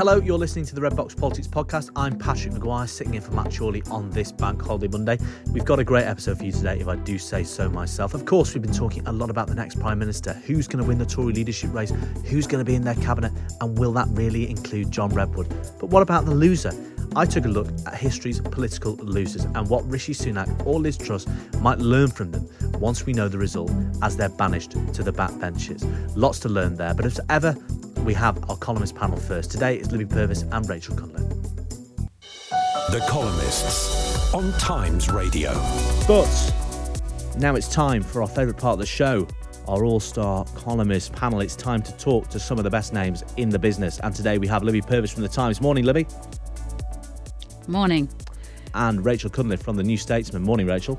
Hello, you're listening to the Red Box Politics Podcast. I'm Patrick Maguire, sitting in for Matt Chorley on this Bank Holiday Monday. We've got a great episode for you today, if I do say so myself. Of course, we've been talking a lot about the next Prime Minister, who's going to win the Tory leadership race, who's going to be in their cabinet, and will that really include John Redwood? But what about the loser? I took a look at history's political losers and what Rishi Sunak or Liz Truss might learn from them once we know the result as they're banished to the backbenches. Lots to learn there, but if ever, we have our columnist panel first. Today it's Libby Purves and Rachel Cunliffe. The Columnists on Times Radio. But now it's time for our favourite part of the show, our all star columnist panel. It's time to talk to some of the best names in the business. And today we have Libby Purves from The Times. Morning, Libby. Morning. And Rachel Cunliffe from The New Statesman. Morning, Rachel.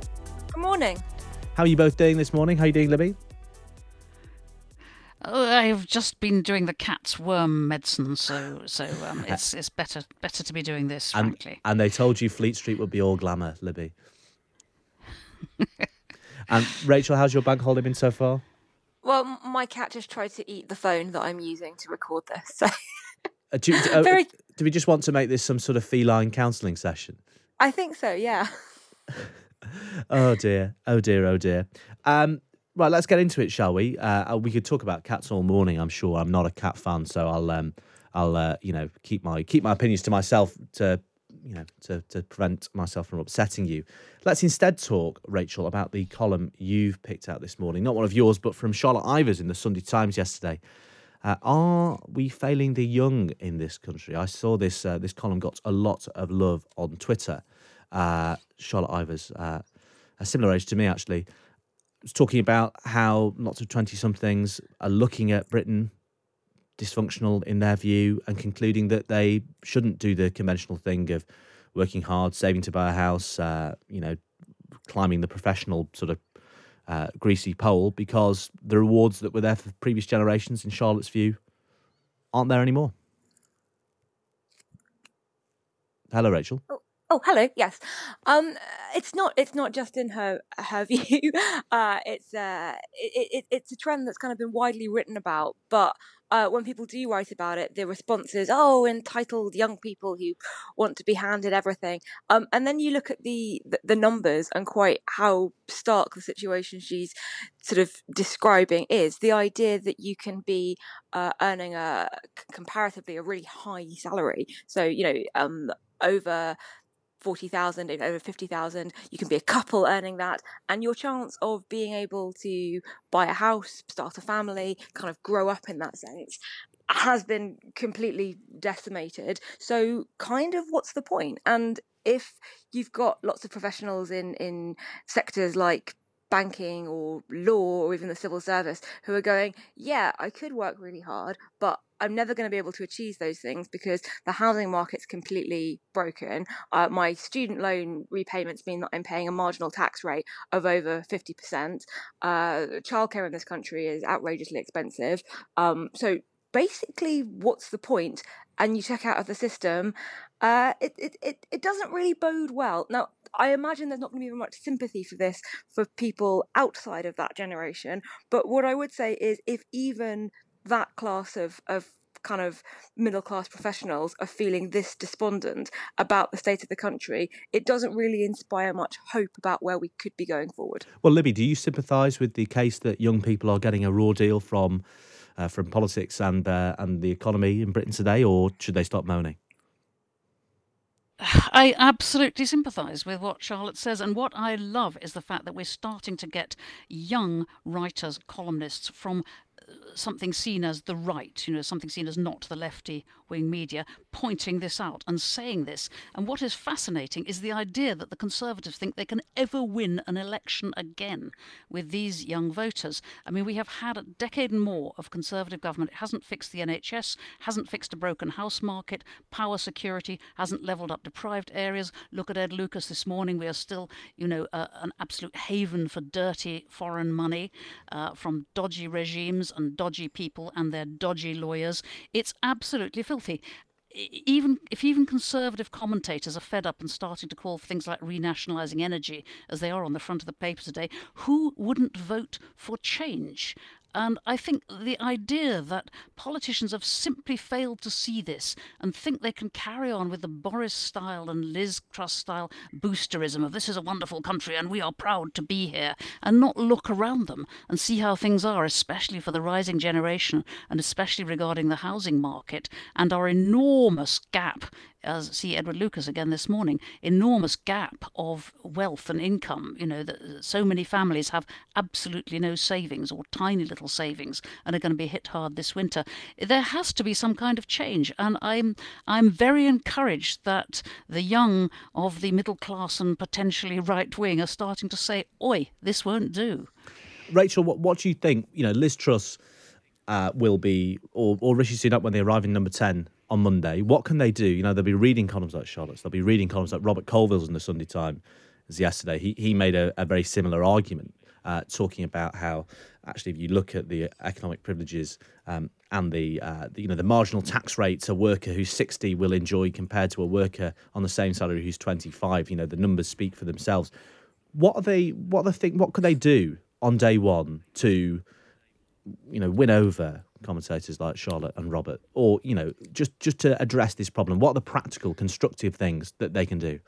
Good morning. How are you both doing this morning? How are you doing, Libby? Oh, I've just been doing the cat's worm medicine, so so um, it's it's better better to be doing this, And, frankly. and they told you Fleet Street would be all glamour, Libby. and Rachel, how's your bank holiday been so far? Well, my cat just tried to eat the phone that I'm using to record this. So Uh, do, do, uh, Very- do we just want to make this some sort of feline counselling session? I think so, yeah. Oh dear, oh dear, oh dear. Um, right, let's get into it, shall we? Uh, we could talk about cats all morning. I'm sure. I'm not a cat fan, so I'll, um, I'll, uh, you know, keep my keep my opinions to myself to, you know, to to prevent myself from upsetting you. Let's instead talk, Rachel, about the column you've picked out this morning. Not one of yours, but from Charlotte Ivers in the Sunday Times yesterday. Uh, are we failing the young in this country? I saw this uh, this column got a lot of love on Twitter. Uh, Charlotte Ivers, uh, a similar age to me actually, was talking about how lots of twenty somethings are looking at Britain dysfunctional in their view and concluding that they shouldn't do the conventional thing of working hard, saving to buy a house, uh, you know, climbing the professional sort of uh, greasy pole because the rewards that were there for previous generations, in Charlotte's view, aren't there anymore. Hello, Rachel. Oh, hello. Yes. Um, it's not. It's not just in her her view. Uh, it's uh, it, it, it's a trend that's kind of been widely written about. But uh, when people do write about it, the response is, "Oh, entitled young people who want to be handed everything." Um, and then you look at the, the the numbers and quite how stark the situation she's sort of describing is. The idea that you can be uh, earning a comparatively a really high salary, so you know, um, over 40,000, over 50,000. You can be a couple earning that, and your chance of being able to buy a house, start a family, kind of grow up in that sense has been completely decimated. So, kind of, what's the point? And if you've got lots of professionals in, in sectors like banking or law or even the civil service who are going, yeah, I could work really hard, but I'm never going to be able to achieve those things because the housing market's completely broken. Uh, my student loan repayments mean that I'm paying a marginal tax rate of over 50%. Uh, childcare in this country is outrageously expensive. Um, so basically, what's the point? And you check out of the system, uh, it, it, it, it doesn't really bode well. Now, I imagine there's not going to be much sympathy for this for people outside of that generation. But what I would say is if even that class of, of kind of middle class professionals are feeling this despondent about the state of the country, it doesn't really inspire much hope about where we could be going forward. Well, Libby, do you sympathise with the case that young people are getting a raw deal from uh, from politics and uh, and the economy in Britain today, or should they stop moaning? I absolutely sympathise with what Charlotte says. And what I love is the fact that we're starting to get young writers, columnists from something seen as the right, you know, something seen as not the lefty wing media, pointing this out and saying this. And what is fascinating is the idea that the Conservatives think they can ever win an election again with these young voters. I mean, we have had a decade and more of Conservative government. It hasn't fixed the NHS, hasn't fixed a broken house market, power security, hasn't levelled up deprived areas. Look at Ed Lucas this morning. We are still, you know, uh, an absolute haven for dirty foreign money uh, from dodgy regimes and dodgy people and their dodgy lawyers. It's absolutely filthy even if even conservative commentators are fed up and starting to call for things like renationalising energy, as they are on the front of the paper today, who wouldn't vote for change? And I think the idea that politicians have simply failed to see this and think they can carry on with the Boris style and Liz Truss style boosterism of this is a wonderful country and we are proud to be here and not look around them and see how things are, especially for the rising generation and especially regarding the housing market and our enormous gap as see Edward Lucas again this morning, enormous gap of wealth and income. You know, that so many families have absolutely no savings or tiny little savings and are going to be hit hard this winter. There has to be some kind of change, and I'm I'm very encouraged that the young of the middle class and potentially right wing are starting to say, "Oi, this won't do." Rachel, what what do you think? You know, Liz Truss. Uh, will be, or, or Rishi Sunak when they arrive in number 10 on Monday, what can they do? You know, they'll be reading columns like Charlotte's, they'll be reading columns like Robert Colville's in the Sunday Time as yesterday. He, he made a, a very similar argument, uh, talking about how actually, if you look at the economic privileges um, and the, uh, the, you know the marginal tax rates a worker who's 60 will enjoy compared to a worker on the same salary who's 25, you know, the numbers speak for themselves. What are they? What are the thing? What could they do on day one to, you know, win over commentators like Charlotte and Robert, or you know, just just to address this problem? What are the practical, constructive things that they can do?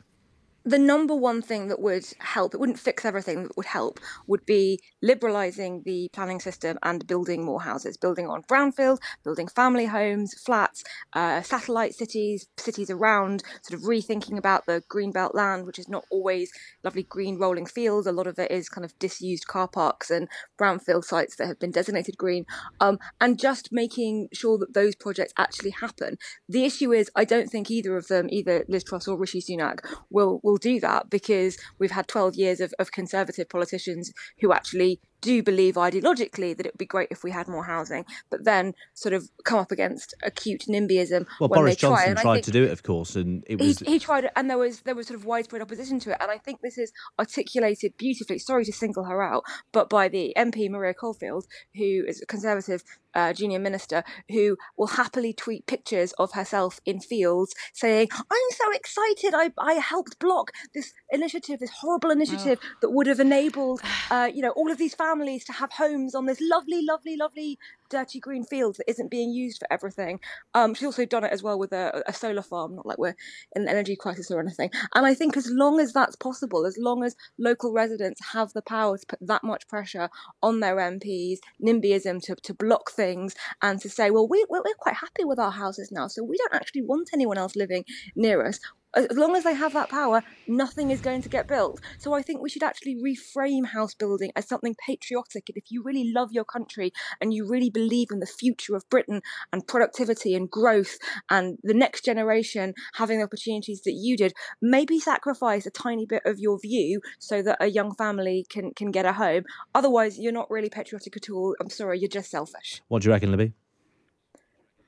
The number one thing that would help, it wouldn't fix everything, that would help, would be liberalising the planning system and building more houses, building on brownfield, building family homes, flats, uh, satellite cities, cities around, sort of rethinking about the greenbelt land, which is not always lovely green rolling fields. A lot of it is kind of disused car parks and brownfield sites that have been designated green, um, and just making sure that those projects actually happen. The issue is, I don't think either of them, either Liz Truss or Rishi Sunak, will will do that because we've had 12 years of, of conservative politicians who actually do believe ideologically that it would be great if we had more housing, but then sort of come up against acute NIMBYism. Well, when Boris they try. Johnson tried to do it, of course, and it was he, he tried and there was there was sort of widespread opposition to it. And I think this is articulated beautifully. Sorry to single her out, but by the MP Maria Caulfield, who is a Conservative uh, junior minister, who will happily tweet pictures of herself in fields, saying, "I'm so excited! I I helped block this initiative, this horrible initiative oh. that would have enabled, uh, you know, all of these families." Families to have homes on this lovely, lovely, lovely dirty green field that isn't being used for everything. Um, she's also done it as well with a, a, solar farm, not like we're in an energy crisis or anything. And I think as long as that's possible, as long as local residents have the power to put that much pressure on their MPs, NIMBYism to, to block things and to say, well, we, we're quite happy with our houses now, so we don't actually want anyone else living near us as long as they have that power, nothing is going to get built. So I think we should actually reframe house building as something patriotic. And if you really love your country and you really believe in the future of Britain and productivity and growth and the next generation having the opportunities that you did, maybe sacrifice a tiny bit of your view so that a young family can, can get a home. Otherwise, you're not really patriotic at all. I'm sorry, you're just selfish. What do you reckon, Libby?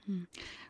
Hmm.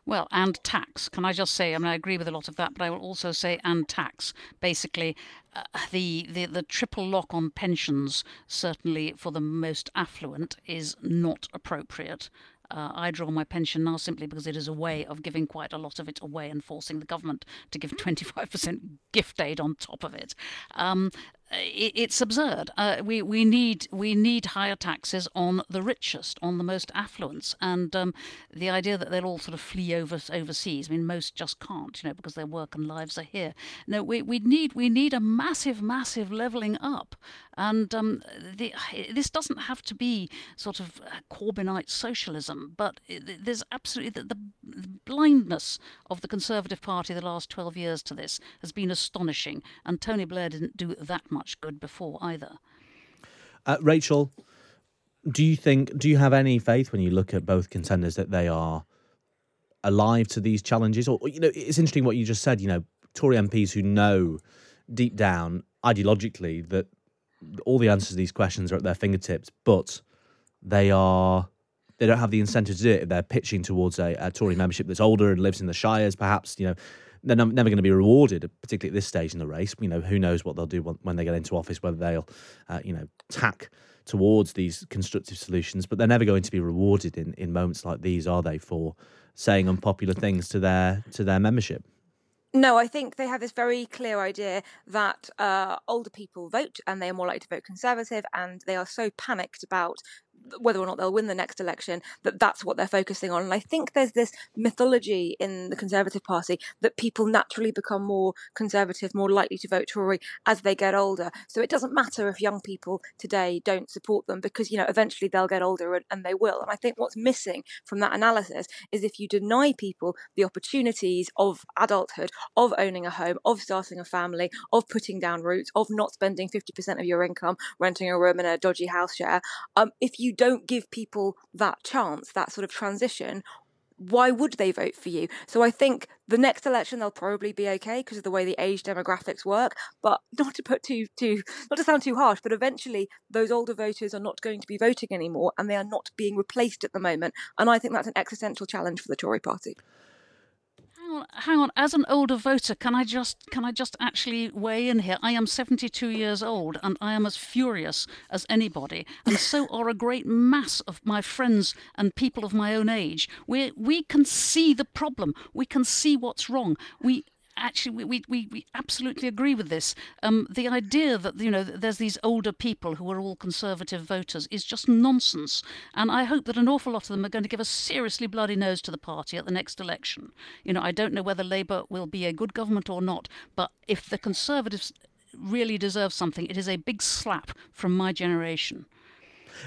Well, and tax. Can I just say? I mean, I agree with a lot of that, but I will also say and tax. Basically, uh, the, the the triple lock on pensions, certainly for the most affluent, is not appropriate. Uh, I draw my pension now simply because it is a way of giving quite a lot of it away and forcing the government to give 25% gift aid on top of it. Um, it's absurd. Uh, we we need we need higher taxes on the richest, on the most affluent, and um, the idea that they'll all sort of flee over overseas. I mean, most just can't, you know, because their work and lives are here. No, we, we need we need a massive, massive levelling up, and um, the, this doesn't have to be sort of Corbynite socialism, but there's absolutely the, the blindness of the Conservative Party the last twelve years to this has been astonishing, and Tony Blair didn't do that much good before either. Uh, Rachel, do you think? Do you have any faith when you look at both contenders that they are alive to these challenges? Or you know, it's interesting what you just said. You know, Tory MPs who know deep down ideologically that all the answers to these questions are at their fingertips, but they are they don't have the incentive to do it. if They're pitching towards a, a Tory membership that's older and lives in the shires, perhaps. You know, they're never going to be rewarded, particularly at this stage in the race. You know, who knows what they'll do when they get into office, whether they'll, uh, you know, tack towards these constructive solutions, but they're never going to be rewarded in, in moments like these, are they, for saying unpopular things to their to their membership? No, I think they have this very clear idea that uh, older people vote and they are more likely to vote Conservative, and they are so panicked about whether or not they'll win the next election, that that's what they're focusing on. And I think there's this mythology in the Conservative Party that people naturally become more conservative, more likely to vote Tory as they get older. So it doesn't matter if young people today don't support them because, you know, eventually they'll get older and, and they will. And I think what's missing from that analysis is if you deny people the opportunities of adulthood, of owning a home, of starting a family, of putting down roots, of not spending 50% of your income renting a room in a dodgy house share, um, if you don't give people that chance, that sort of transition, why would they vote for you? So I think the next election they'll probably be okay because of the way the age demographics work. But not to put too too not to sound too harsh, but eventually those older voters are not going to be voting anymore, and they are not being replaced at the moment. And I think that's an existential challenge for the Tory Party on, hang on. As an older voter, can I just can I just actually weigh in here? I am 72 years old, and I am as furious as anybody, and so are a great mass of my friends and people of my own age. We we can see the problem. We can see what's wrong. We actually we, we, we absolutely agree with this. Um, the idea that you know there's these older people who are all conservative voters is just nonsense, and I hope that an awful lot of them are going to give a seriously bloody nose to the party at the next election. You know, I don't know whether Labour will be a good government or not, but if the Conservatives really deserve something, it is a big slap from my generation.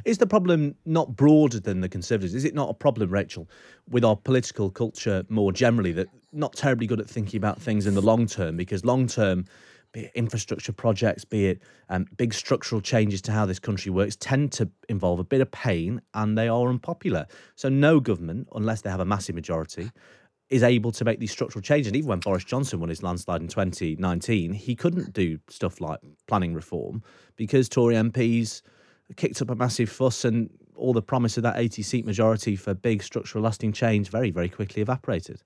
Is the problem not broader than the Conservatives? Is it not a problem, Rachel, with our political culture more generally that not terribly good at thinking about things in the long term? Because long term, be it infrastructure projects, be it um, big structural changes to how this country works, tend to involve a bit of pain and they are unpopular. So, no government, unless they have a massive majority, is able to make these structural changes. And even when Boris Johnson won his landslide in 2019, he couldn't do stuff like planning reform because Tory MPs kicked up a massive fuss and all the promise of that 80 seat majority for big structural lasting change very, very quickly evaporated.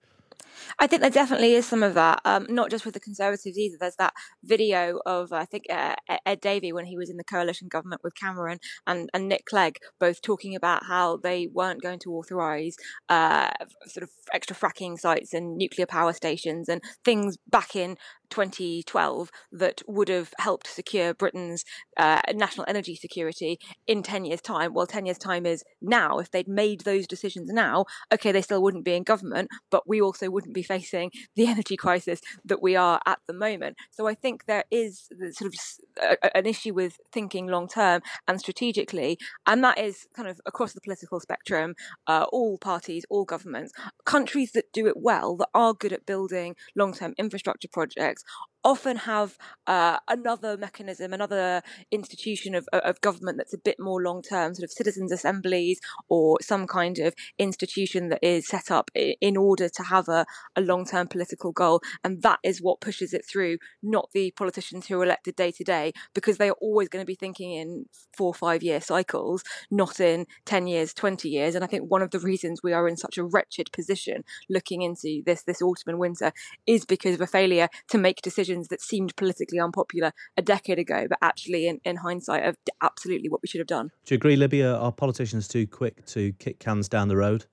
I think there definitely is some of that, um, not just with the Conservatives either. There's that video of, I think, uh, Ed Davey when he was in the coalition government with Cameron and, and Nick Clegg, both talking about how they weren't going to authorise uh, sort of extra fracking sites and nuclear power stations and things back in 2012 that would have helped secure Britain's uh, national energy security in 10 years' time. Well, 10 years' time is now. If they'd made those decisions now, okay, they still wouldn't be in government, but we also wouldn't be facing the energy crisis that we are at the moment. So I think there is sort of an issue with thinking long term and strategically, and that is kind of across the political spectrum, uh, all parties, all governments, countries that do it well, that are good at building long term infrastructure projects often have uh, another mechanism, another institution of, of government that's a bit more long term, sort of citizens' assemblies or some kind of institution that is set up in order to have a, a long term political goal. And that is what pushes it through, not the politicians who are elected day to day, because they are always going to be thinking in four five year cycles, not in 10 years, 20 years. And I think one of the reasons we are in such a wretched position looking into this, this autumn and winter is because of a failure to make decisions decisions that seemed politically unpopular a decade ago, but actually, in, in hindsight, are absolutely what we should have done. Do you agree, Libya? Are politicians too quick to kick cans down the road?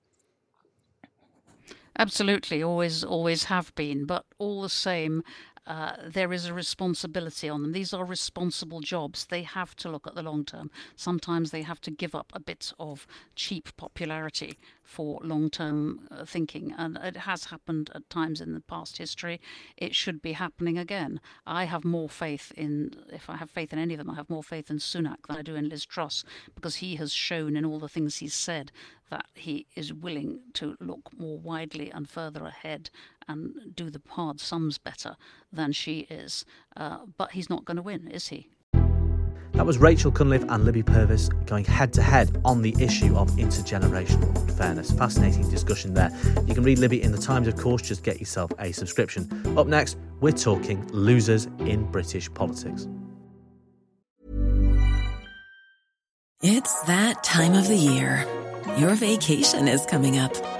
Absolutely, always, always have been. But all the same, uh, there is a responsibility on them. These are responsible jobs. They have to look at the long term. Sometimes they have to give up a bit of cheap popularity for long term uh, thinking. And it has happened at times in the past history. It should be happening again. I have more faith in, if I have faith in any of them, I have more faith in Sunak than I do in Liz Truss because he has shown in all the things he's said that he is willing to look more widely and further ahead and do the hard sums better than she is. Uh, but he's not going to win, is he? That was Rachel Cunliffe and Libby Purves going head to head on the issue of intergenerational fairness. Fascinating discussion there. You can read Libby in the Times, of course, just get yourself a subscription. Up next, we're talking losers in British politics. It's that time of the year. Your vacation is coming up.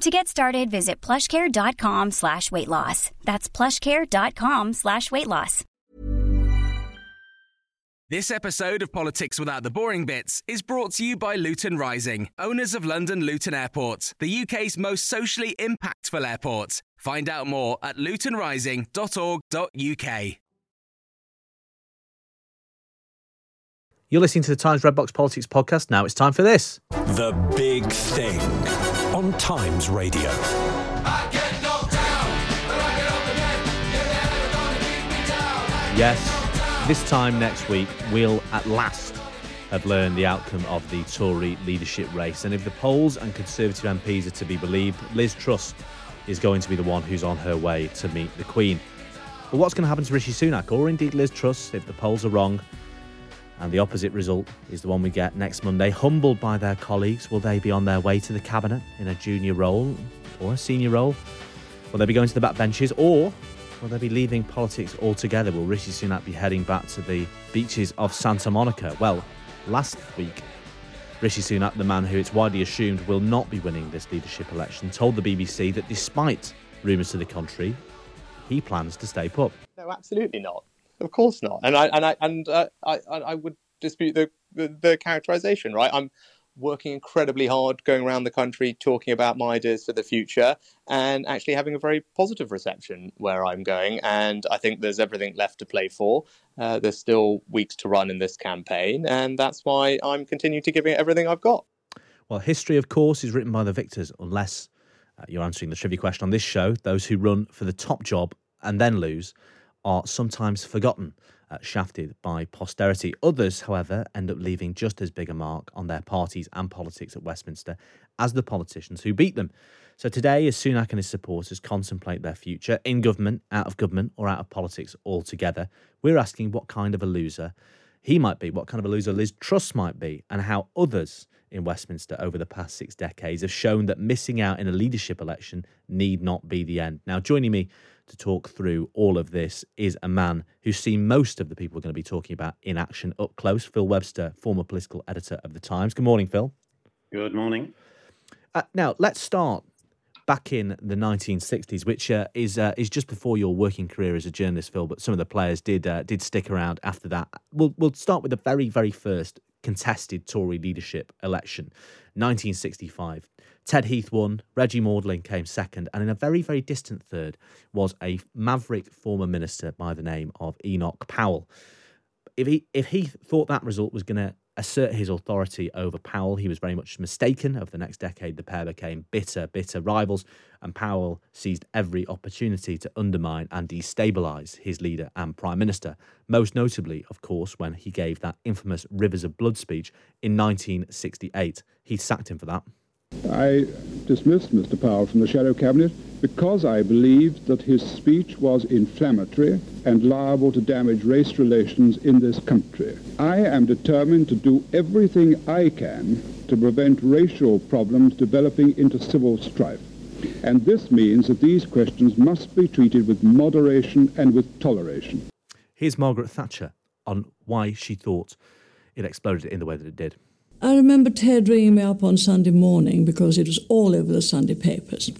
To get started, visit plushcare.com slash weight loss. That's plushcare.com slash weight loss. This episode of Politics Without the Boring Bits is brought to you by Luton Rising, owners of London Luton Airport, the UK's most socially impactful airport. Find out more at lutonrising.org.uk. You're listening to the Times Redbox Politics podcast. Now it's time for this. The Big Thing on Times Radio. Yes, this time next week, we'll at last have learned the outcome of the Tory leadership race. And if the polls and Conservative MPs are to be believed, Liz Truss is going to be the one who's on her way to meet the Queen. But what's going to happen to Rishi Sunak, or indeed Liz Truss, if the polls are wrong and the opposite result is the one we get next Monday? Humbled by their colleagues, will they be on their way to the Cabinet in a junior role or a senior role? Will they be going to the backbenches, or Will they be leaving politics altogether? Will Rishi Sunak be heading back to the beaches of Santa Monica? Well, last week, Rishi Sunak, the man who it's widely assumed will not be winning this leadership election, told the BBC that despite rumours to the contrary, he plans to stay put. No, absolutely not. Of course not. And I and I and uh, I I would dispute the, the the characterization. Right, I'm working incredibly hard, going around the country talking about my ideas for the future, and actually having a very positive reception where I'm going. And I think there's everything left to play for. Uh, there's still weeks to run in this campaign, and that's why I'm continuing to give it everything I've got. Well, history, of course, is written by the victors, unless uh, you're answering the trivia question on this show. Those who run for the top job and then lose are sometimes forgotten uh, shafted by posterity. Others, however, end up leaving just as big a mark on their parties and politics at Westminster as the politicians who beat them. So today, as Sunak and his supporters contemplate their future in government, out of government, or out of politics altogether, we're asking what kind of a loser he might be, what kind of a loser Liz Truss might be, and how others in Westminster over the past six decades have shown that missing out in a leadership election need not be the end. Now, joining me to talk through all of this is a man who's seen most of the people we're going to be talking about in action up close. Phil Webster, former political editor of The Times. Good morning, Phil. Good morning. Uh, now, let's start back in the 1960s, which uh, is uh, is just before your working career as a journalist, Phil. But some of the players did uh, did stick around after that. We'll we'll start with the very very first contested Tory leadership election, 1965. Ted Heath won, Reggie Maudling came second, and in a very, very distant third was a maverick former minister by the name of Enoch Powell. If he if he thought that result was going to assert his authority over Powell. He was very much mistaken. Over the next decade, the pair became bitter, bitter rivals, and Powell seized every opportunity to undermine and destabilise his leader and Prime Minister. Most notably, of course, when he gave that infamous Rivers of Blood speech in 1968. He sacked him for that. I dismissed Mr. Powell from the Shadow Cabinet because I believed that his speech was inflammatory and liable to damage race relations in this country. I am determined to do everything I can to prevent racial problems developing into civil strife. And this means that these questions must be treated with moderation and with toleration. Here's Margaret Thatcher on why she thought it exploded in the way that it did. I remember Ted ringing me up on Sunday morning because it was all over the Sunday papers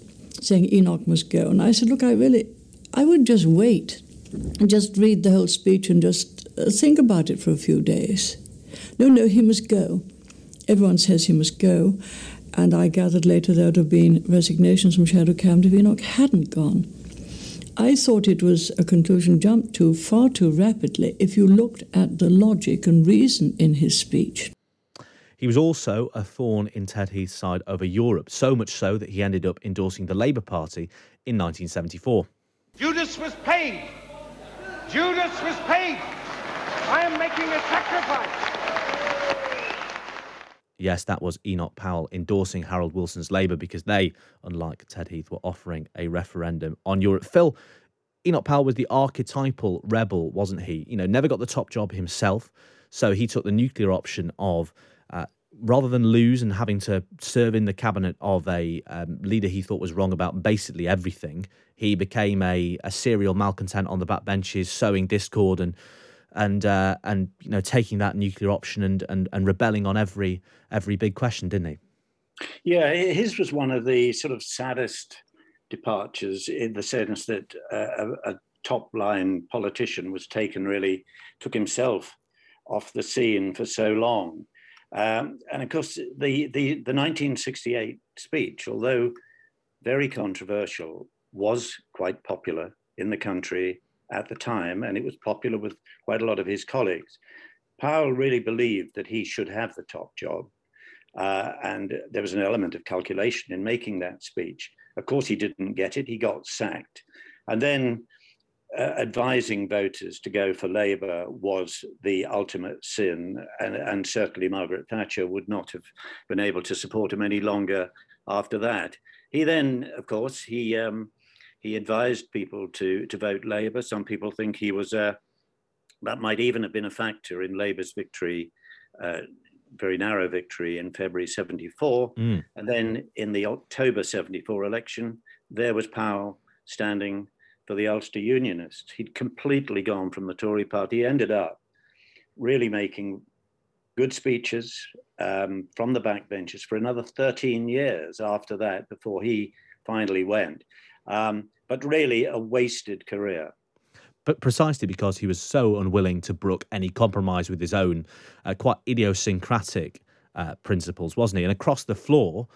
saying Enoch must go. And I said, Look, I really, I would just wait and just read the whole speech and just uh, think about it for a few days. No, no, he must go. Everyone says he must go. And I gathered later there would have been resignations from Shadow Cabinet if Enoch hadn't gone. I thought it was a conclusion jumped to far too rapidly if you looked at the logic and reason in his speech. He was also a thorn in Ted Heath's side over Europe, so much so that he ended up endorsing the Labour Party in 1974. Judas was paid. Judas was paid. I am making a sacrifice. Yes, that was Enoch Powell endorsing Harold Wilson's Labour because they, unlike Ted Heath, were offering a referendum on Europe. Phil, Enoch Powell was the archetypal rebel, wasn't he? You know, never got the top job himself. So he took the nuclear option of rather than lose and having to serve in the cabinet of a um, leader he thought was wrong about basically everything, he became a, a serial malcontent on the backbenches, sowing discord and and uh, and you know taking that nuclear option and, and and rebelling on every every big question, didn't he? Yeah, his was one of the sort of saddest departures in the sense that uh, a, a top line politician was taken really took himself off the scene for so long um, and of course, the, the, the 1968 speech, although very controversial, was quite popular in the country at the time, and it was popular with quite a lot of his colleagues. Powell really believed that he should have the top job, uh, and there was an element of calculation in making that speech. Of course, he didn't get it, he got sacked. And then uh, advising voters to go for Labour was the ultimate sin, and, and, certainly Margaret Thatcher would not have been able to support him any longer after that. He then, of course, he um, he advised people to to vote Labour. Some people think he was a that might even have been a factor in Labour's victory. Uh, very narrow victory in February 74. Mm. And then in the October 74 election, there was Powell standing for the Ulster Unionists. He'd completely gone from the Tory party. He ended up really making good speeches um, from the backbenches for another 13 years after that before he finally went. Um, but really a wasted career. But precisely because he was so unwilling to brook any compromise with his own uh, quite idiosyncratic uh, principles, wasn't he? And across the floor,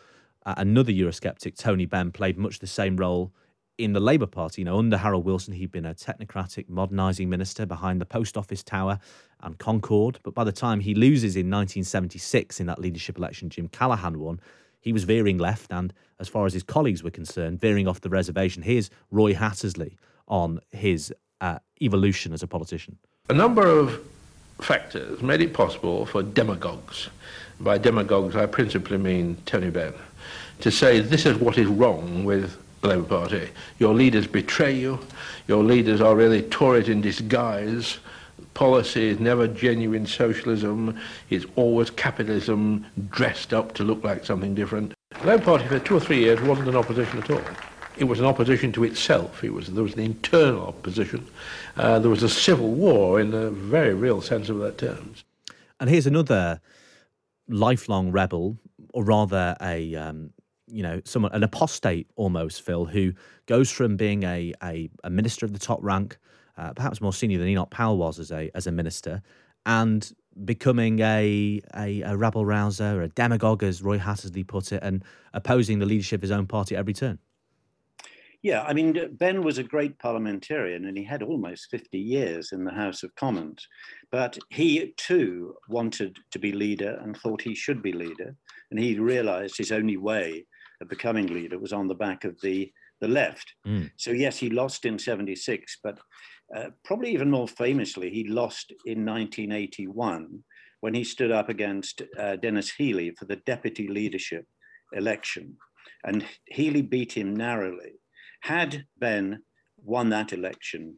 uh, another Eurosceptic, Tony Benn, played much the same role in the Labour Party. You know, under Harold Wilson, he'd been a technocratic, modernising minister behind the Post Office Tower and Concorde. But by the time he loses in 1976 in that leadership election, Jim Callaghan won. He was veering left, and as far as his colleagues were concerned, veering off the reservation. Here's Roy Hattersley on his uh, evolution as a politician. A number of factors made it possible for demagogues, by demagogues I principally mean Tony Benn, to say this is what is wrong with Labour Party. Your leaders betray you. Your leaders are really Tories in disguise. Policy is never genuine socialism. It's always capitalism dressed up to look like something different. The Labour Party for two or three years wasn't an opposition at all. It was an opposition to itself. It was, there was an internal opposition. Uh, there was a civil war in the very real sense of that term. And here's another lifelong rebel, or rather a um, you know, someone an apostate almost, Phil, who goes from being a a, a minister of the top rank, uh, perhaps more senior than Enoch Powell was as a as a minister, and becoming a, a, a rabble rouser, a demagogue, as Roy Hattersley put it, and opposing the leadership of his own party at every turn. Yeah, I mean, Benn was a great parliamentarian and he had almost 50 years in the House of Commons. But he too wanted to be leader and thought he should be leader. And he realized his only way of becoming leader was on the back of the, the left. Mm. So, yes, he lost in 76, but uh, probably even more famously, he lost in 1981 when he stood up against uh, Denis Healey for the deputy leadership election. And Healey beat him narrowly. Had Benn won that election,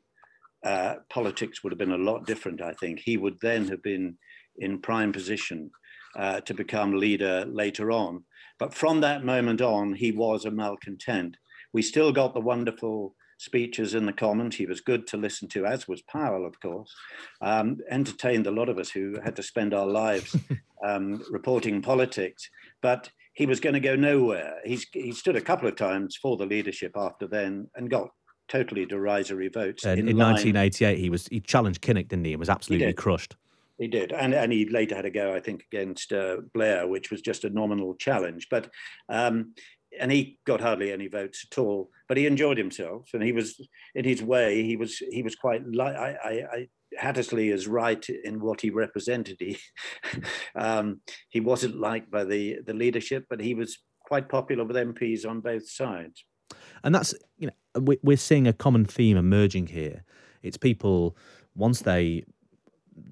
uh, politics would have been a lot different, I think. He would then have been in prime position uh, to become leader later on. But from that moment on, he was a malcontent. We still got the wonderful speeches in the Commons. He was good to listen to, as was Powell, of course. Um, entertained a lot of us who had to spend our lives um, reporting politics. But he was going to go nowhere. He's, he stood a couple of times for the leadership after then and got totally derisory votes. And in, in 1988, he was he challenged Kinnock, didn't he? And was absolutely crushed. He did, and and he later had a go, I think, against uh, Blair, which was just a nominal challenge. But um, and he got hardly any votes at all. But he enjoyed himself, and he was in his way. He was he was quite like I, I, I Hattersley is right in what he represented. He um, he wasn't liked by the the leadership, but he was quite popular with MPs on both sides. And that's you know we- we're seeing a common theme emerging here. It's people once they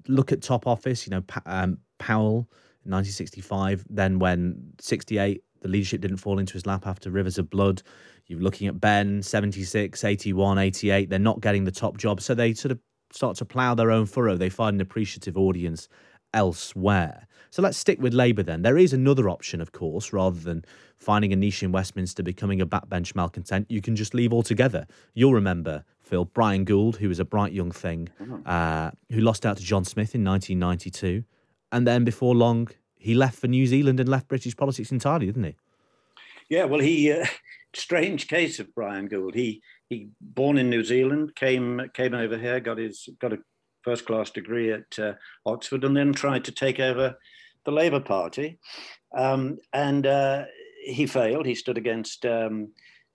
look at top office, you know, um, Powell in 1965. Then when 68, the leadership didn't fall into his lap after Rivers of Blood. You're looking at Benn 76, 81, 88. They're not getting the top job, so they sort of start to plough their own furrow. They find an appreciative audience elsewhere. So let's stick with Labour then. There is another option, of course, rather than finding a niche in Westminster, becoming a backbench malcontent. You can just leave altogether. You'll remember, Phil, Bryan Gould, who was a bright young thing, uh, who lost out to John Smith in 1992. And then before long, he left for New Zealand and left British politics entirely, didn't he? Yeah, well, he uh, strange case of Bryan Gould. He he born in New Zealand, came came over here, got his got a first class degree at uh, Oxford, and then tried to take over the Labour Party, um, and uh, he failed. He stood against um,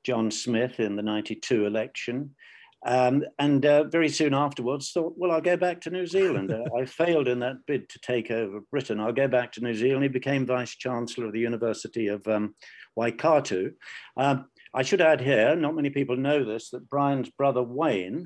John Smith in the '92 election. Um, and uh, very soon afterwards, thought, well, I'll go back to New Zealand. Uh, I failed in that bid to take over Britain. I'll go back to New Zealand. He became vice chancellor of the University of um, Waikato. Um, I should add here, not many people know this, that Bryan's brother Wayne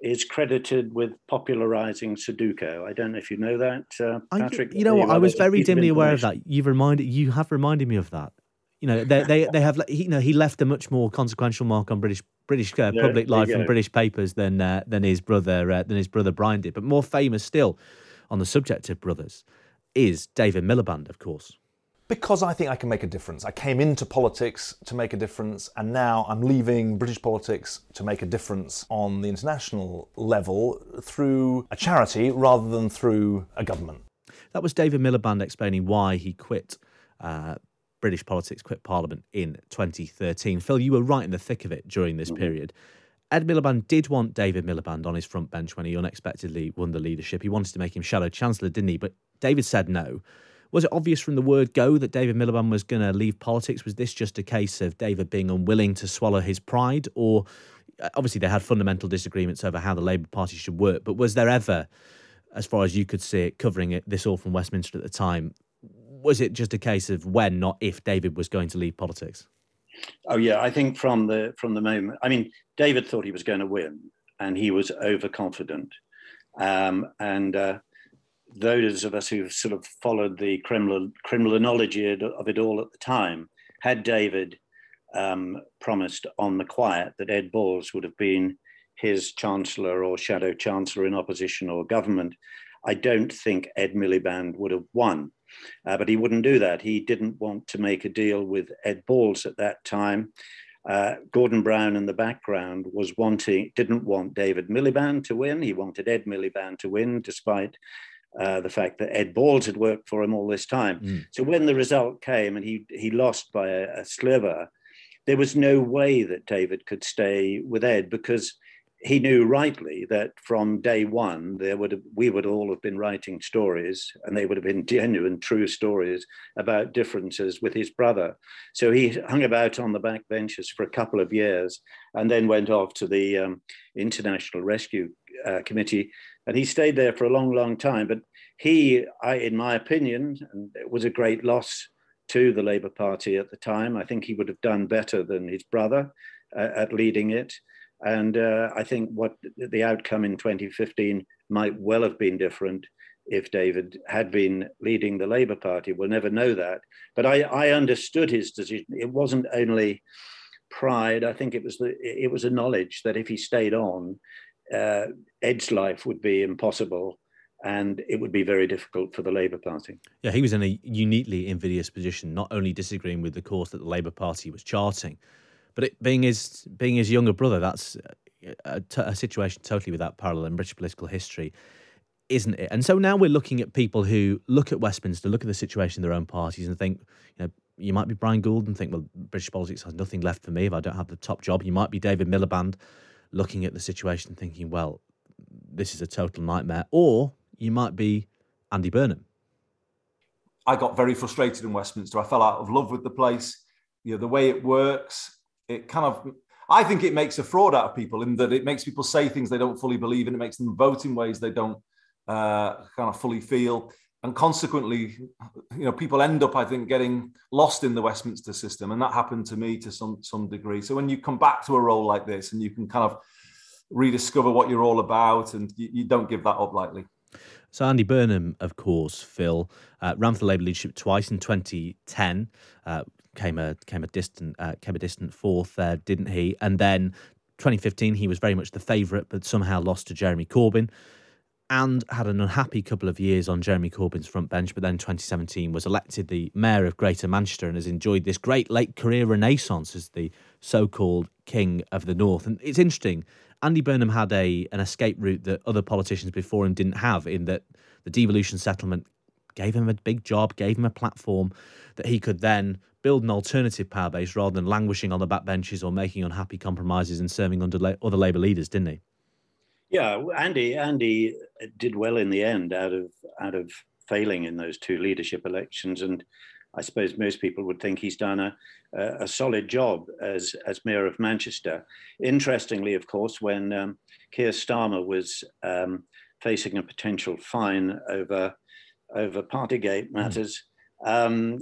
is credited with popularizing Sudoku. I don't know if you know that, uh, I- Patrick. you know what? I was very dimly aware of that. You've reminded you have reminded me of that. You know, they they, they have he, you know he left a much more consequential mark on British British uh, Yeah, public there life and. British papers than uh, than his brother uh, than his brother Bryan did. But more famous still, on the subject of brothers, is David Miliband, of course. because I think I can make a difference. I came into politics to make a difference, and now I'm leaving British politics to make a difference on the international level through a charity rather than through a government. That was David Miliband explaining why he quit uh, British politics, quit Parliament in 2013. Phil, you were right in the thick of it during this period. Ed Miliband did want David Miliband on his front bench when he unexpectedly won the leadership. He wanted to make him shadow chancellor, didn't he? But David said no. Was it obvious from the word go that David Miliband was going to leave politics? Was this just a case of David being unwilling to swallow his pride? Or uh, obviously they had fundamental disagreements over how the Labour Party should work, but was there ever, as far as you could see it, covering it this all from Westminster at the time, was it just a case of when, not if, David was going to leave politics? Oh yeah, I think from the from the moment. I mean, David thought he was going to win, and he was overconfident. Um, and uh, those of us who sort of followed the criminal criminology of it all at the time had David um, promised on the quiet that Ed Balls would have been his chancellor or shadow chancellor in opposition or government. I don't think Ed Miliband would have won. Uh, but he wouldn't do that. He didn't want to make a deal with Ed Balls at that time. Uh, Gordon Brown in the background was wanting, didn't want David Miliband to win. He wanted Ed Miliband to win, despite uh, the fact that Ed Balls had worked for him all this time. So when the result came and he he lost by a, a sliver, there was no way that David could stay with Ed because he knew rightly that from day one there would have, we would all have been writing stories and they would have been genuine true stories about differences with his brother. So he hung about on the back benches for a couple of years and then went off to the um, international rescue uh, committee and he stayed there for a long long time. But he I, in my opinion and it was a great loss to the labour party at the time i think he would have done better than his brother uh, at leading it and uh, I think what the outcome in 2015 might well have been different if David had been leading the Labour Party. We'll never know that. But I, I understood his decision. It wasn't only pride. I think it was the, it was a knowledge that if he stayed on, uh, Ed's life would be impossible and it would be very difficult for the Labour Party. Yeah, he was in a uniquely invidious position, not only disagreeing with the course that the Labour Party was charting, but it, being his being his younger brother, that's a, a situation totally without parallel in British political history, isn't it? And so now we're looking at people who look at Westminster, look at the situation in their own parties, and think, you know, you might be Bryan Gould and think, well, British politics has nothing left for me if I don't have the top job. You might be David Miliband, looking at the situation and thinking, well, this is a total nightmare. Or you might be Andy Burnham. I got very frustrated in Westminster. I fell out of love with the place. You know, the way it works, it kind of I think it makes a fraud out of people in that it makes people say things they don't fully believe in. It makes them vote in ways they don't uh, kind of fully feel. And consequently, you know, people end up, I think, getting lost in the Westminster system. And that happened to me to some, some degree. So when you come back to a role like this and you can kind of rediscover what you're all about and you, you don't give that up lightly. So Andy Burnham, of course, Phil, uh, ran for the Labour leadership twice in 2010. Uh, came a came a distant uh, came a distant fourth there, didn't he? And then 2015, he was very much the favourite, but somehow lost to Jeremy Corbyn. And had an unhappy couple of years on Jeremy Corbyn's front bench, but then 2017 was elected the mayor of Greater Manchester and has enjoyed this great late career renaissance as the so-called king of the north. And it's interesting. Andy Burnham had a an escape route that other politicians before him didn't have, in that the devolution settlement gave him a big job, gave him a platform that he could then build an alternative power base rather than languishing on the backbenches or making unhappy compromises and serving under la- other Labour leaders, didn't he? Yeah, Andy Andy did well in the end out of out of failing in those two leadership elections, and I suppose most people would think he's done a a solid job as as mayor of Manchester. Interestingly, of course, when um, Keir Starmer was um, facing a potential fine over over Partygate matters, um,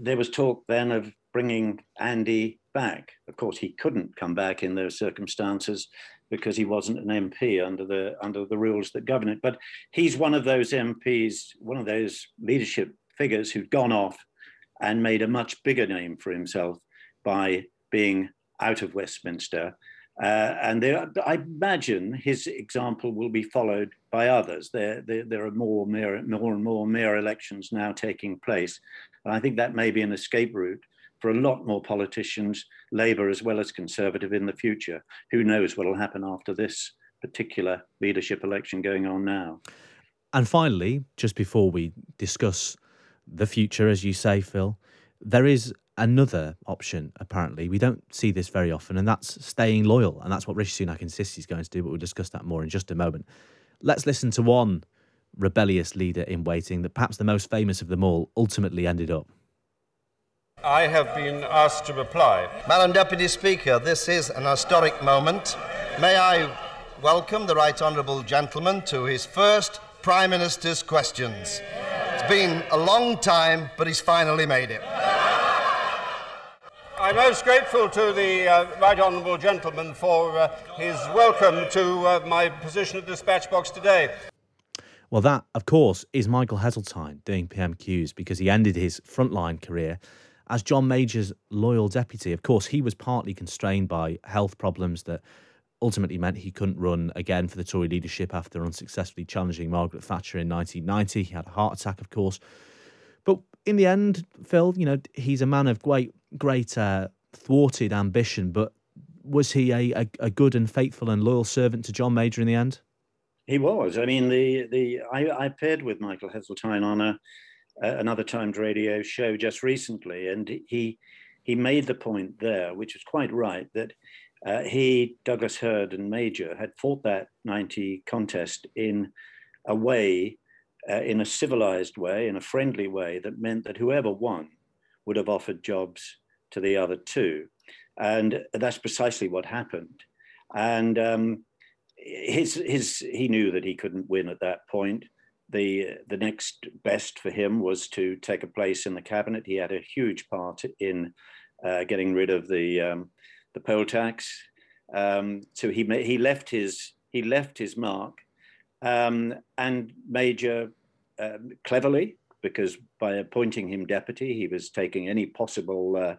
there was talk then of bringing Andy back. Of course, he couldn't come back in those circumstances because he wasn't an MP under the under the rules that govern it. But he's one of those MPs, one of those leadership figures who'd gone off and made a much bigger name for himself by being out of Westminster uh, and there, I imagine his example will be followed by others. There, there, there are more, mayor, more and more mayor elections now taking place. And I think that may be an escape route for a lot more politicians, Labour as well as Conservative, in the future. Who knows what will happen after this particular leadership election going on now? And finally, just before we discuss the future, as you say, Phil, there is another option, apparently. We don't see this very often, and that's staying loyal. And that's what Rishi Sunak insists he's going to do, but we'll discuss that more in just a moment. Let's listen to one rebellious leader in waiting that perhaps the most famous of them all ultimately ended up. I have been asked to reply. Madam Deputy Speaker, this is an historic moment. May I welcome the Right Honourable Gentleman to his first Prime Minister's questions. It's been a long time, but he's finally made it. I'm most grateful to the uh, Right Honourable Gentleman for uh, his welcome to uh, my position at Dispatch Box today. Well, that, of course, is Michael Heseltine doing PMQs because he ended his frontline career as John Major's loyal deputy. Of course, he was partly constrained by health problems that ultimately meant he couldn't run again for the Tory leadership after unsuccessfully challenging Margaret Thatcher in 1990. He had a heart attack, of course. In the end, Phil, you know, he's a man of great great uh, thwarted ambition, but was he a, a, a, good and faithful and loyal servant to John Major in the end? He was. I mean, the the I, I paired with Michael Heseltine on a, a, another Times Radio show just recently, and he he made the point there, which was quite right, that uh, he, Douglas Hurd, and Major had fought that 90 contest in a way, uh, in a civilized way, in a friendly way, that meant that whoever won would have offered jobs to the other two. And that's precisely what happened. And um, his, his, he knew that he couldn't win at that point. The, the next best for him was to take a place in the cabinet. He had a huge part in uh, getting rid of the, um, the poll tax. Um, so he, he, left his, he left his mark um, and Major uh, cleverly, because by appointing him deputy, he was taking any possible uh,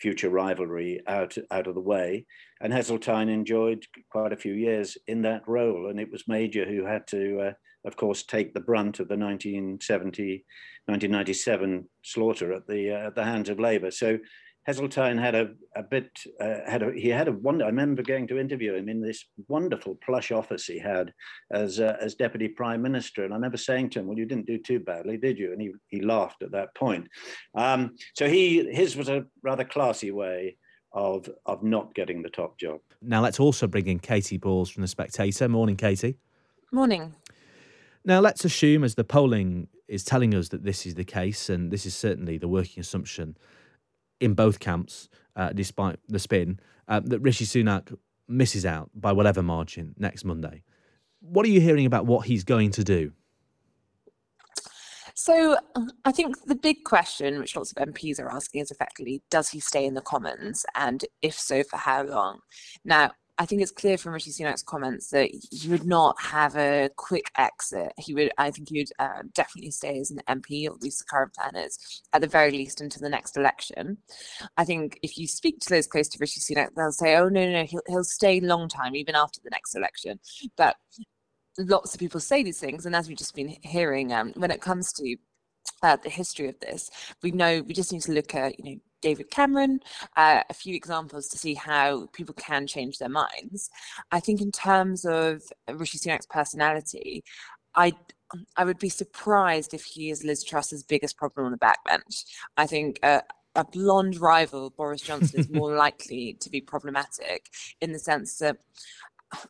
future rivalry out, out of the way. And Heseltine enjoyed quite a few years in that role. And it was Major who had to, uh, of course, take the brunt of the 1970, 1997 slaughter at the, uh, at the hands of Labour. So Heseltine had a, a bit, uh, had a, he had a wonder. I remember going to interview him in this wonderful plush office he had as, uh, as deputy prime minister. And I remember saying to him, well, you didn't do too badly, did you? And he, he laughed at that point. Um, so he, his was a rather classy way of, of not getting the top job. Now let's also bring in Katy Balls from The Spectator. Morning, Katy. Morning. Now let's assume as the polling is telling us that this is the case, and this is certainly the working assumption in both camps, uh, despite the spin, uh, that Rishi Sunak misses out by whatever margin next Monday. What are you hearing about what he's going to do? So I think the big question, which lots of MPs are asking, is effectively, does he stay in the Commons, and if so, for how long? Now, I think it's clear from Rishi Sunak's comments that he would not have a quick exit. He would, I think, he would uh, definitely stay as an MP, at least the current plan is, at the very least until the next election. I think if you speak to those close to Rishi Sunak, they'll say, "Oh no, no, no he'll he'll stay a long time, even after the next election." But lots of people say these things, and as we've just been hearing, um, when it comes to uh, the history of this, we know we just need to look at you know David Cameron, uh, a few examples to see how people can change their minds. I think in terms of Rishi Sunak's personality, I I would be surprised if he is Liz Truss's biggest problem on the backbench. I think. Uh, a blonde rival, Boris Johnson, is more likely to be problematic in the sense that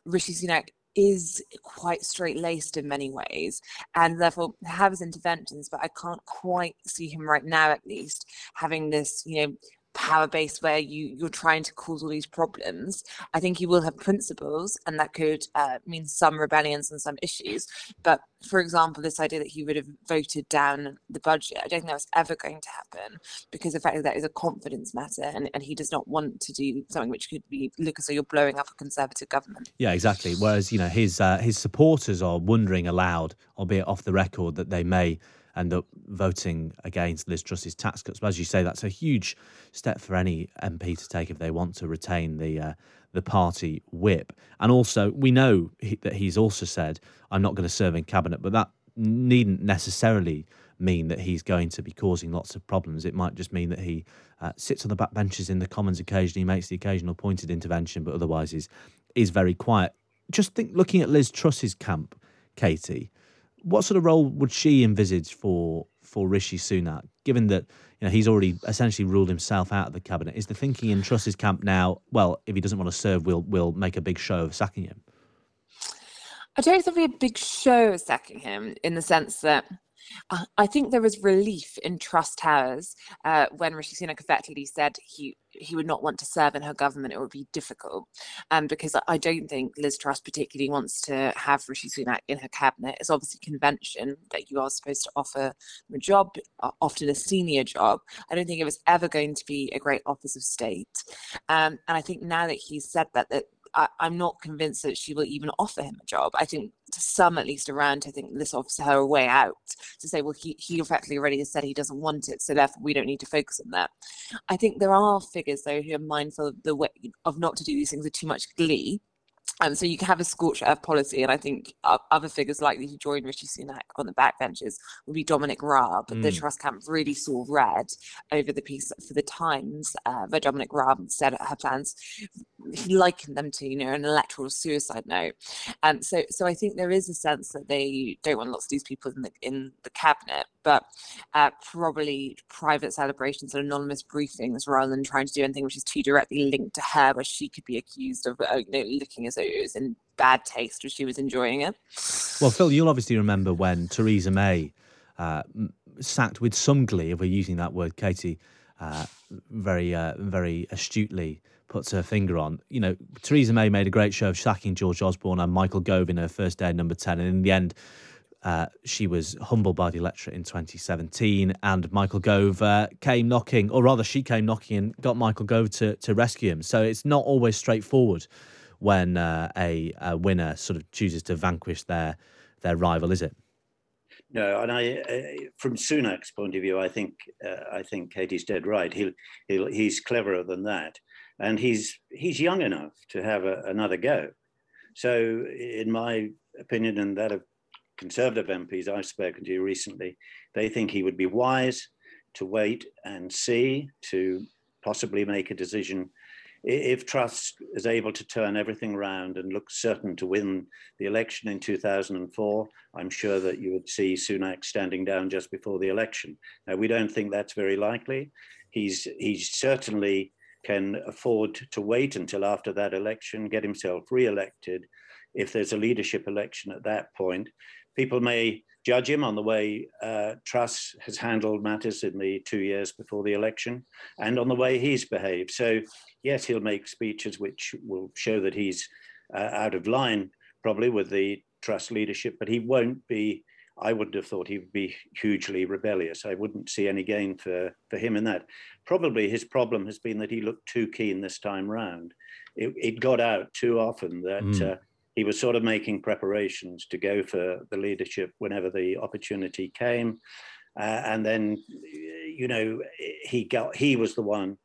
Rishi Sunak is quite straight laced in many ways and therefore his interventions, but I can't quite see him right now, at least, having this, you know, power base where you you're trying to cause all these problems i think he will have principles and that could uh, mean some rebellions and some issues. But for example this idea that he would have voted down the budget i don't think that was ever going to happen because effectively that is a confidence matter and, and he does not want to do something which could be look as though you're blowing up a conservative government. Yeah exactly. Whereas you know his uh, his supporters are wondering aloud albeit off the record that they may end up voting against Liz Truss's tax cuts. But as you say, that's a huge step for any MP to take if they want to retain the uh, the party whip. And also, we know he, that he's also said, "I'm not going to serve in cabinet," but that needn't necessarily mean that he's going to be causing lots of problems. It might just mean that he uh, sits on the back benches in the Commons occasionally, makes the occasional pointed intervention, but otherwise is is very quiet. Just think, looking at Liz Truss's camp, Katy, what sort of role would she envisage for for Rishi Sunak, given that you know he's already essentially ruled himself out of the cabinet? Is the thinking in Truss's camp now? Well, if he doesn't want to serve, we'll we'll make a big show of sacking him. I don't think there'll be a big show of sacking him in the sense that uh, I think there was relief in Truss Towers uh, when Rishi Sunak effectively said he he would not want to serve in her government. It would be difficult, um, because I don't think Liz Truss particularly wants to have Rishi Sunak in her cabinet. It's obviously convention that you are supposed to offer a job, often a senior job. I don't think it was ever going to be a great office of state, um, and I think now that he's said that that I, am not convinced that she will even offer him a job. I think to some at least around, I think this offers her a way out to say, well, he, he effectively already has said he doesn't want it, so therefore we don't need to focus on that. I think there are figures though who are mindful of the way of not to do these things with too much glee um, so you can have a scorched earth policy, and I think other figures likely to join Rishi Sunak on the backbenches would be Dominic Raab. Mm. The Truss camp really saw red over the piece for the Times, uh, where Dominic Raab said her plans he likened them to, you know, an electoral suicide note. And so, so I think there is a sense that they don't want lots of these people in the in the cabinet, but uh, probably private celebrations and anonymous briefings rather than trying to do anything which is too directly linked to her, where she could be accused of, uh, you know, looking as though it was in bad taste when she was enjoying it. Well, Phil, you'll obviously remember when Theresa May uh, with some glee, if we're using that word, Katy, uh, very, uh, very astutely puts her finger on. You know, Theresa May made a great show of sacking George Osborne and Michael Gove in her first day at number 10. And in the end, uh, she was humbled by the electorate in 2017, and Michael Gove uh, came knocking, or rather, she came knocking and got Michael Gove to, to rescue him. So it's not always straightforward when uh, a, a winner sort of chooses to vanquish their their rival, is it? No, and I, uh, from Sunak's point of view, I think uh, I think Katy's dead right. He'll, he'll, he's cleverer than that, and he's he's young enough to have a, another go. So, in my opinion, and that of Conservative MPs I've spoken to recently, they think he would be wise to wait and see to possibly make a decision if Truss is able to turn everything around and looks certain to win the election in 2004, I'm sure that you would see Sunak standing down just before the election. Now, we don't think that's very likely. He's, he certainly can afford to wait until after that election, get himself re-elected. If there's a leadership election at that point, people may judge him on the way uh, Truss has handled matters in the two years before the election and on the way he's behaved. So, yes, he'll make speeches which will show that he's uh, out of line probably with the Truss leadership, but he won't be. I wouldn't have thought he would be hugely rebellious. I wouldn't see any gain for, for him in that. Probably his problem has been that he looked too keen this time round. It, it got out too often that mm. uh, he was sort of making preparations to go for the leadership whenever the opportunity came. Uh, and then, you know, he got he was the one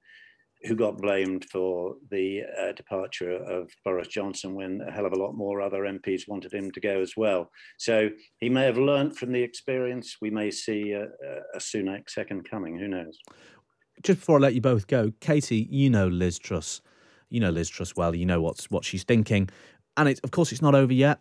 who got blamed for the uh, departure of Boris Johnson when a hell of a lot more other MPs wanted him to go as well. So he may have learnt from the experience. We may see a, a Sunak second coming. Who knows? Just before I let you both go, Katy, you know Liz Truss. You know Liz Truss well. You know what's what she's thinking. And it's, of course, it's not over yet.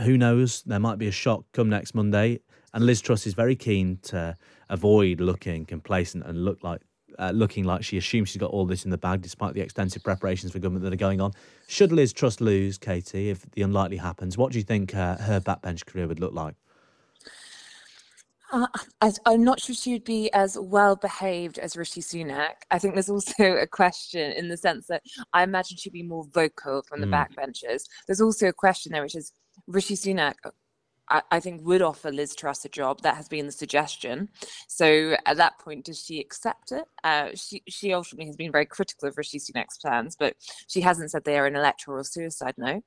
Who knows? There might be a shock come next Monday. And Liz Truss is very keen to avoid looking complacent and look like uh, looking like she assumes she's got all this in the bag, despite the extensive preparations for government that are going on. Should Liz Truss lose, Katy, if the unlikely happens, what do you think uh, her backbench career would look like? Uh, I, I'm not sure she would be as well behaved as Rishi Sunak. I think there's also a question in the sense that I imagine she'd be more vocal from the mm. backbenchers. There's also a question there, which is Rishi Sunak I, I think would offer Liz Truss a job. That has been the suggestion. So at that point, does she accept it? Uh, she she ultimately has been very critical of Rishi Sunak's plans, but she hasn't said they are an electoral suicide no.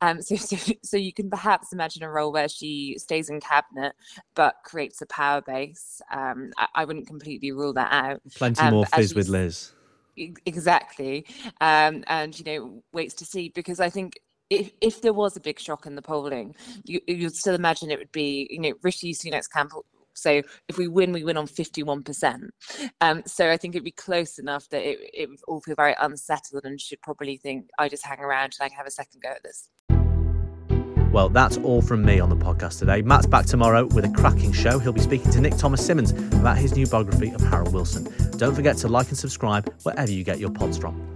Um, so, so so you can perhaps imagine a role where she stays in cabinet but creates a power base. Um, I, I wouldn't completely rule that out. Plenty um, more fizz with Liz exactly um, and you know waits to see because i think if, if there was a big shock in the polling, you, you'd still imagine it would be, you know, Rishi Sunak's camp. So if we win, we win on 51%. Um, so I think it'd be close enough that it, it would all feel very unsettled and should probably think, I just hang around and I can have a second go at this. Well, that's all from me on the podcast today. Matt's back tomorrow with a cracking show. He'll be speaking to Nick Thomas-Symonds about his new biography of Harold Wilson. Don't forget to like and subscribe wherever you get your pods from.